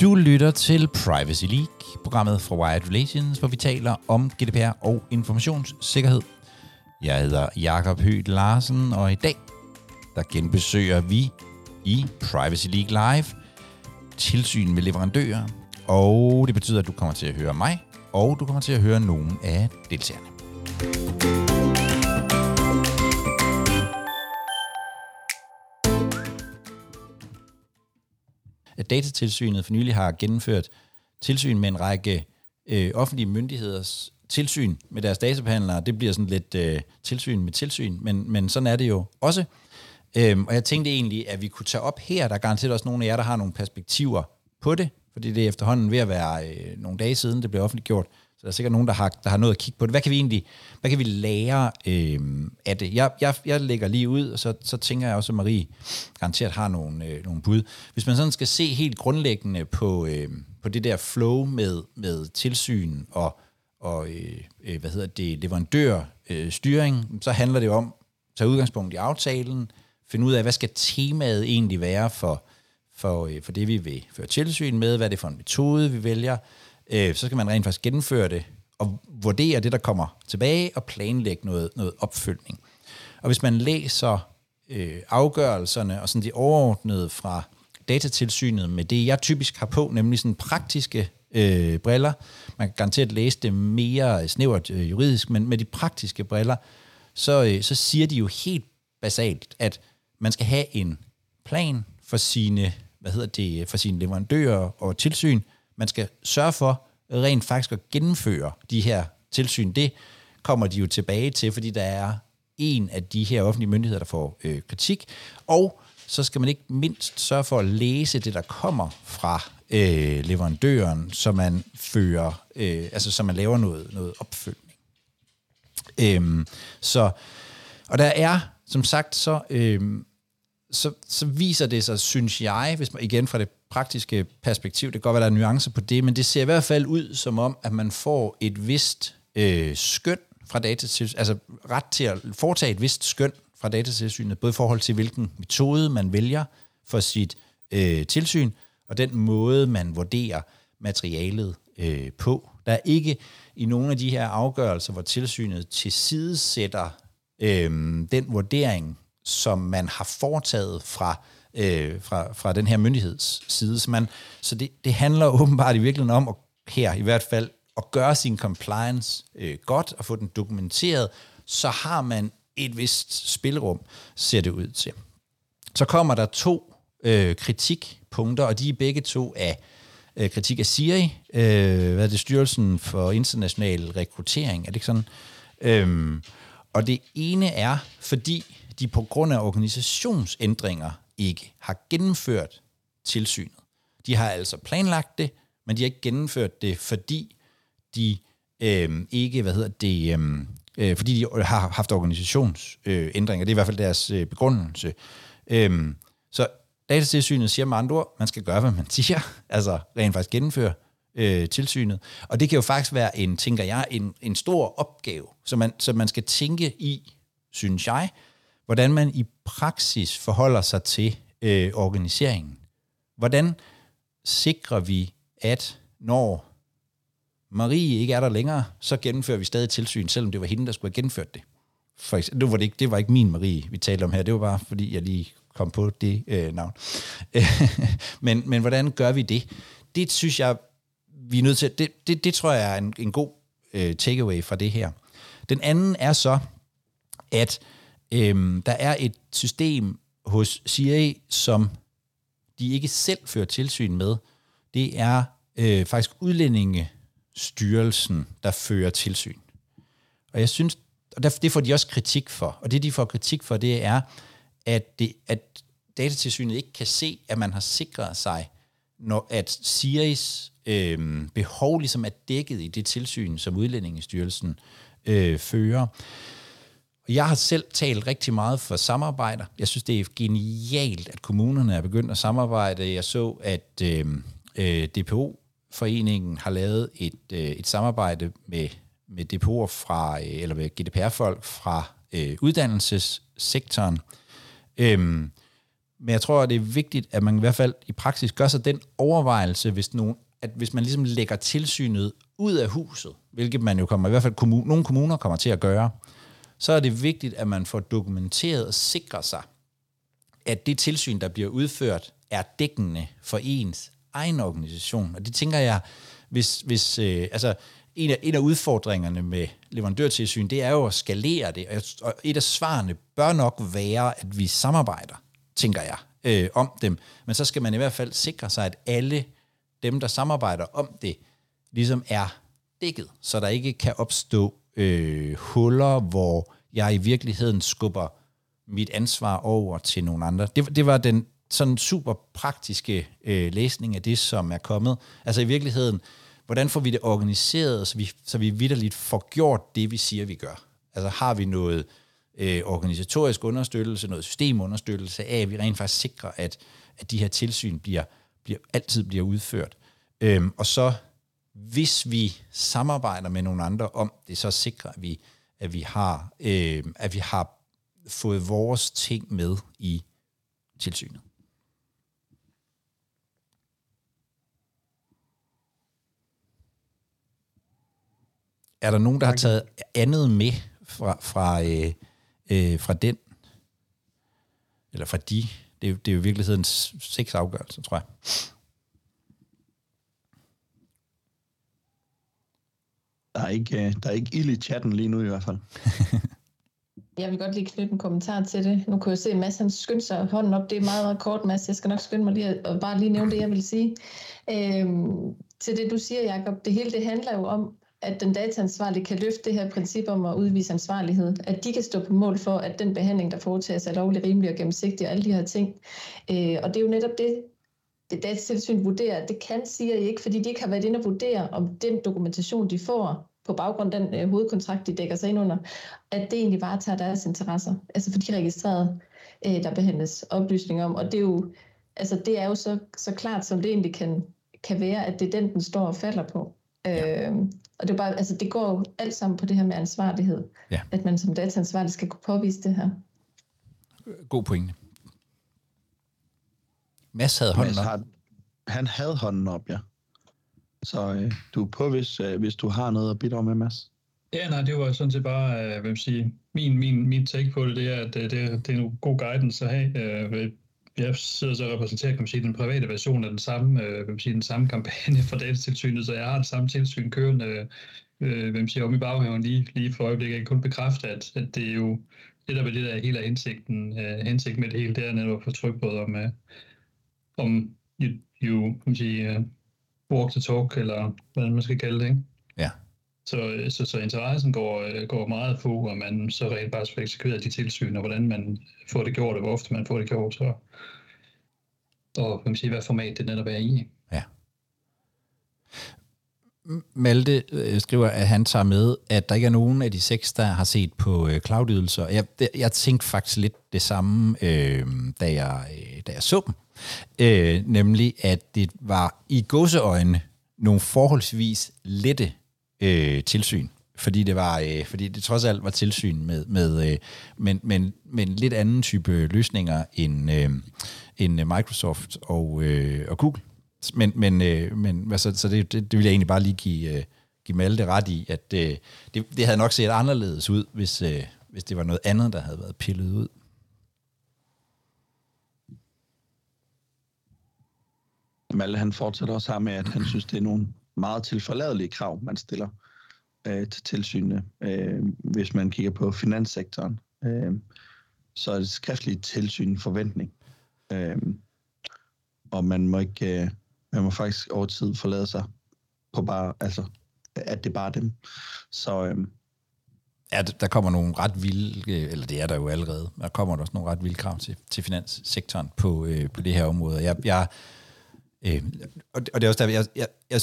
Du lytter til Privacy League, programmet fra Wired Relations, hvor vi taler om GDPR og informationssikkerhed. Jeg hedder Jakob Høgh Larsen, og i dag der genbesøger vi i Privacy League Live tilsyn med leverandører, og det betyder, at du kommer til at høre mig, og du kommer til at høre nogle af deltagerne. At datatilsynet for nylig har gennemført tilsyn med en række øh, offentlige myndigheders tilsyn med deres databehandlere. Det bliver sådan lidt øh, tilsyn med tilsyn, men, men sådan er det jo også. Øhm, og jeg tænkte egentlig, at vi kunne tage op her, der er garanteret også nogle af jer, der har nogle perspektiver på det, fordi det er efterhånden ved at være øh, nogle dage siden, det blev offentliggjort. Så der er sikkert nogen, der har, der har noget at kigge på det. Hvad kan vi egentlig hvad kan vi lære øh, af det? Jeg, jeg, jeg lægger lige ud, og så, så tænker jeg også, at Marie garanteret har nogle, øh, nogle bud. Hvis man sådan skal se helt grundlæggende på, øh, på det der flow med, med tilsyn og, og øh, øh hvad hedder det, leverandørstyring, øh, så handler det om at tage udgangspunkt i aftalen, finde ud af, hvad skal temaet egentlig være for, for, øh, for det, vi vil føre tilsyn med, hvad er det for en metode, vi vælger, øh, så skal man rent faktisk gennemføre det, og vurdere det, der kommer tilbage, og planlægge noget, noget opfølgning. Og hvis man læser øh, afgørelserne og sådan de overordnede fra datatilsynet med det, jeg typisk har på, nemlig sådan praktiske øh, briller, man kan garanteret læse det mere snævert øh, juridisk, men med de praktiske briller, så, øh, så siger de jo helt basalt, at man skal have en plan for sine, hvad hedder det, for sine leverandører og tilsyn, man skal sørge for rent faktisk at gennemføre de her tilsyn. Det kommer de jo tilbage til, fordi der er en af de her offentlige myndigheder, der får øh, kritik. Og så skal man ikke mindst sørge for at læse det, der kommer fra øh, leverandøren, så man fører, øh, altså så man laver noget, noget opfølgning. Øhm, så, og der er, som sagt, så, øhm, så, så viser det sig, synes jeg, hvis man igen fra det praktiske perspektiv, det kan godt være, der er nuancer på det, men det ser i hvert fald ud som om, at man får et vist øh, skøn fra datatilsynet, altså ret til at foretage et vist skøn fra datatilsynet, både i forhold til, hvilken metode man vælger for sit øh, tilsyn, og den måde, man vurderer materialet øh, på. Der er ikke i nogle af de her afgørelser, hvor tilsynet tilsidesætter øh, den vurdering, som man har foretaget fra øh, Øh, fra, fra den her myndigheds side. Så, man, så det, det handler åbenbart i virkeligheden om, at, her i hvert fald, at gøre sin compliance øh, godt og få den dokumenteret, så har man et vist spilrum, ser det ud til. Så kommer der to øh, kritikpunkter, og de er begge to af øh, kritik af SIRI, øh, hvad er det, Styrelsen for International Rekruttering, er det ikke sådan? Øhm, og det ene er, fordi de på grund af organisationsændringer ikke har gennemført tilsynet. De har altså planlagt det, men de har ikke gennemført det, fordi de øh, ikke, hvad hedder det, øhm, øh, fordi de har haft organisationsændringer. Øh, det er i hvert fald deres øh, begrundelse. Øh, så datatilsynet siger med andre ord, man skal gøre, hvad man siger, altså rent faktisk gennemføre øh, tilsynet. Og det kan jo faktisk være en, tænker jeg, en, en stor opgave, som man, som man skal tænke i, synes jeg, hvordan man i praksis forholder sig til øh, organiseringen. Hvordan sikrer vi, at når Marie ikke er der længere, så gennemfører vi stadig tilsyn, selvom det var hende, der skulle have gennemført det. For eksempel, det, var det, ikke, det var ikke min Marie, vi talte om her. Det var bare, fordi jeg lige kom på det øh, navn. men, men hvordan gør vi det? Det synes jeg, vi er nødt til. Det, det, det tror jeg er en, en god øh, takeaway fra det her. Den anden er så, at Øhm, der er et system hos CIA, som de ikke selv fører tilsyn med. Det er øh, faktisk udlændingestyrelsen, der fører tilsyn. Og jeg synes, og det får de også kritik for. Og det, de får kritik for, det er, at, det, at datatilsynet ikke kan se, at man har sikret sig, når, at CIA's øh, behov ligesom er dækket i det tilsyn, som udlændingestyrelsen øh, fører. Jeg har selv talt rigtig meget for samarbejder. Jeg synes, det er genialt, at kommunerne er begyndt at samarbejde. Jeg så, at øhm, øh, øh DPO-foreningen har lavet et, øh, et samarbejde med, med DPO'er fra, øh, eller med GDPR-folk fra øh, uddannelsessektoren. Øhm, Men jeg tror, det er vigtigt, at man i hvert fald i praksis gør sig den overvejelse, hvis nogen, at hvis man ligesom lægger tilsynet ud af huset, hvilket man jo kommer, i hvert fald kommun, nogle kommuner kommer til at gøre, så er det vigtigt, at man får dokumenteret og sikrer sig, at det tilsyn, der bliver udført, er dækkende for ens egen organisation. Og det tænker jeg, hvis, hvis øh, altså, en af, en af udfordringerne med leverandørtilsyn, det er jo at skalere det, og et af svarene bør nok være, at vi samarbejder, tænker jeg, øh, om dem. Men så skal man i hvert fald sikre sig, at alle dem, der samarbejder om det, ligesom er dækket, så der ikke kan opstå øh, huller, hvor jeg i virkeligheden skubber mit ansvar over til nogle andre. Det, det var den sådan super praktiske øh, læsning af det, som er kommet. Altså i virkeligheden, hvordan får vi det organiseret, så vi, så vi vidderligt får gjort det, vi siger, vi gør. Altså har vi noget øh, organisatorisk understøttelse, noget systemunderstøttelse af, at vi rent faktisk sikrer, at, at de her tilsyn bliver, bliver, altid bliver udført. Øhm, og så hvis vi samarbejder med nogle andre om det, så sikrer vi, at vi har, øh, at vi har fået vores ting med i tilsynet. Er der nogen, der har taget andet med fra, fra, øh, øh, fra den? Eller fra de? Det er, det er jo i virkeligheden seks afgørelser, tror jeg. Er ikke, øh, der er ikke ild i chatten lige nu i hvert fald. Jeg vil godt lige knytte en kommentar til det. Nu kan jeg se, at Mads han skyndte sig hånden op. Det er meget, meget kort, Mads. Jeg skal nok skynde mig lige at bare lige nævne det, jeg vil sige. Øhm, til det, du siger, Jacob, det hele det handler jo om, at den dataansvarlige kan løfte det her princip om at udvise ansvarlighed. At de kan stå på mål for, at den behandling, der foretages, er lovlig, rimelig og gennemsigtig og alle de her ting. Øh, og det er jo netop det, det datatilsyn vurderer. Det kan siger I ikke, fordi de ikke har været inde og vurdere, om den dokumentation, de får på baggrund af den øh, hovedkontrakt, de dækker sig ind under, at det egentlig varetager deres interesser. Altså for de registrerede, øh, der behandles oplysninger om. Og det er jo, altså det er jo så, så klart, som det egentlig kan, kan være, at det er den, den står og falder på. Ja. Øh, og det, er bare, altså, det går jo alt sammen på det her med ansvarlighed. Ja. At man som dataansvarlig skal kunne påvise det her. God pointe. Mads havde hånden Mads op. har, han havde hånden op, ja. Så øh, du er på, hvis, øh, hvis du har noget at bidrage med, Mads. Ja, nej, det var sådan set bare, øh, hvad sige, min, min, min take på det, det er, at det, det, det er en god guidance at have. Øh, jeg sidder så og repræsenterer kan man sige, den private version af den samme, øh, hvad man sige, den samme kampagne for datatilsynet, så jeg har det samme tilsyn kørende, øh, hvad man siger, om i baghaven lige, lige for øjeblikket. Jeg kan kun bekræfte, at, at det er jo det, der er det der hele hensigten, øh, hensigten med det hele, det er netop at få tryk på, om, øh, om you, you kan man sige, øh, walk the talk, eller hvad man skal kalde det, ikke? Ja. Så, så, så interessen går, går meget på, at man så rent bare får eksekveret de tilsyn, og hvordan man får det gjort, og hvor ofte man får det gjort, så, og man sige, hvad format det netop er i. Ja. Malte øh, skriver, at han tager med, at der ikke er nogen af de seks, der har set på øh. Jeg, jeg tænkte faktisk lidt det samme, øh, da, jeg, øh, da jeg så dem. Øh, nemlig, at det var i godseøjne nogle forholdsvis lette øh, tilsyn fordi det var øh, fordi det trods alt var tilsyn med med øh, men, men, men lidt anden type løsninger end øh, end Microsoft og øh, og Google. Men men øh, men altså, så det, det, det vil jeg egentlig bare lige give øh, give Malte ret i at øh, det, det havde nok set anderledes ud hvis øh, hvis det var noget andet der havde været pillet ud. Malte han fortsætter også her med at han synes det er nogle meget tilforladelige krav man stiller øh, til tilsynene. Øh, hvis man kigger på finanssektoren, øh, så er det skriftligt tilsyn en forventning. Øh, og man må ikke, øh, man må faktisk over tid forlade sig på bare, altså, at det er bare dem. Så øhm, Ja, der kommer nogle ret vilde, øh, eller det er der jo allerede, der kommer der også nogle ret vilde krav til, til finanssektoren på, øh, på det her område. Jeg, jeg, øh, og, det, og det er også der, jeg, jeg, jeg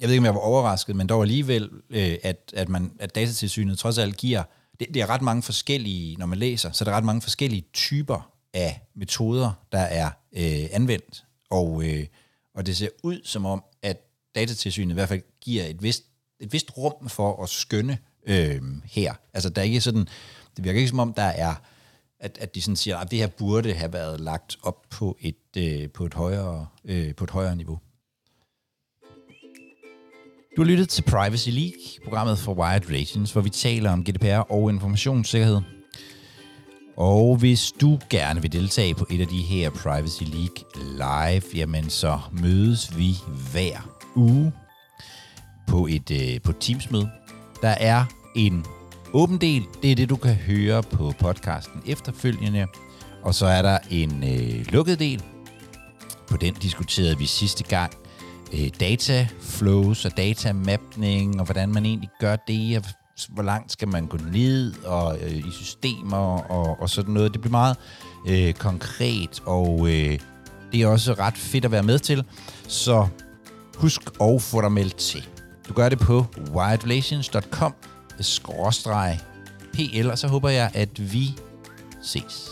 jeg ved ikke, om jeg var overrasket, men dog alligevel, øh, at, at, man, at datatilsynet trods alt giver, det, det er ret mange forskellige, når man læser, så der er ret mange forskellige typer af metoder, der er øh, anvendt. Og, øh, og det ser ud som om, at datatilsynet i hvert fald giver et vist, et vist rum for at skønne øh, her. Altså der er ikke sådan, det virker ikke som om, der er at, at de sådan siger, at det her burde have været lagt op på et, øh, på et, højere, øh, på et højere niveau. Du har lyttet til Privacy League, programmet for Wired Relations, hvor vi taler om GDPR og informationssikkerhed. Og hvis du gerne vil deltage på et af de her Privacy League live, jamen så mødes vi hver uge på et, øh, på Teams-møde. Der er en åben del, det er det, du kan høre på podcasten efterfølgende. Og så er der en øh, lukket del. På den diskuterede vi sidste gang øh, data flows og datamapning, og hvordan man egentlig gør det, og hvor langt skal man gå ned og øh, i systemer og, og sådan noget. Det bliver meget øh, konkret, og øh, det er også ret fedt at være med til. Så husk at få dig meldt til. Du gør det på wiredrelations.com pl, og så håber jeg, at vi ses.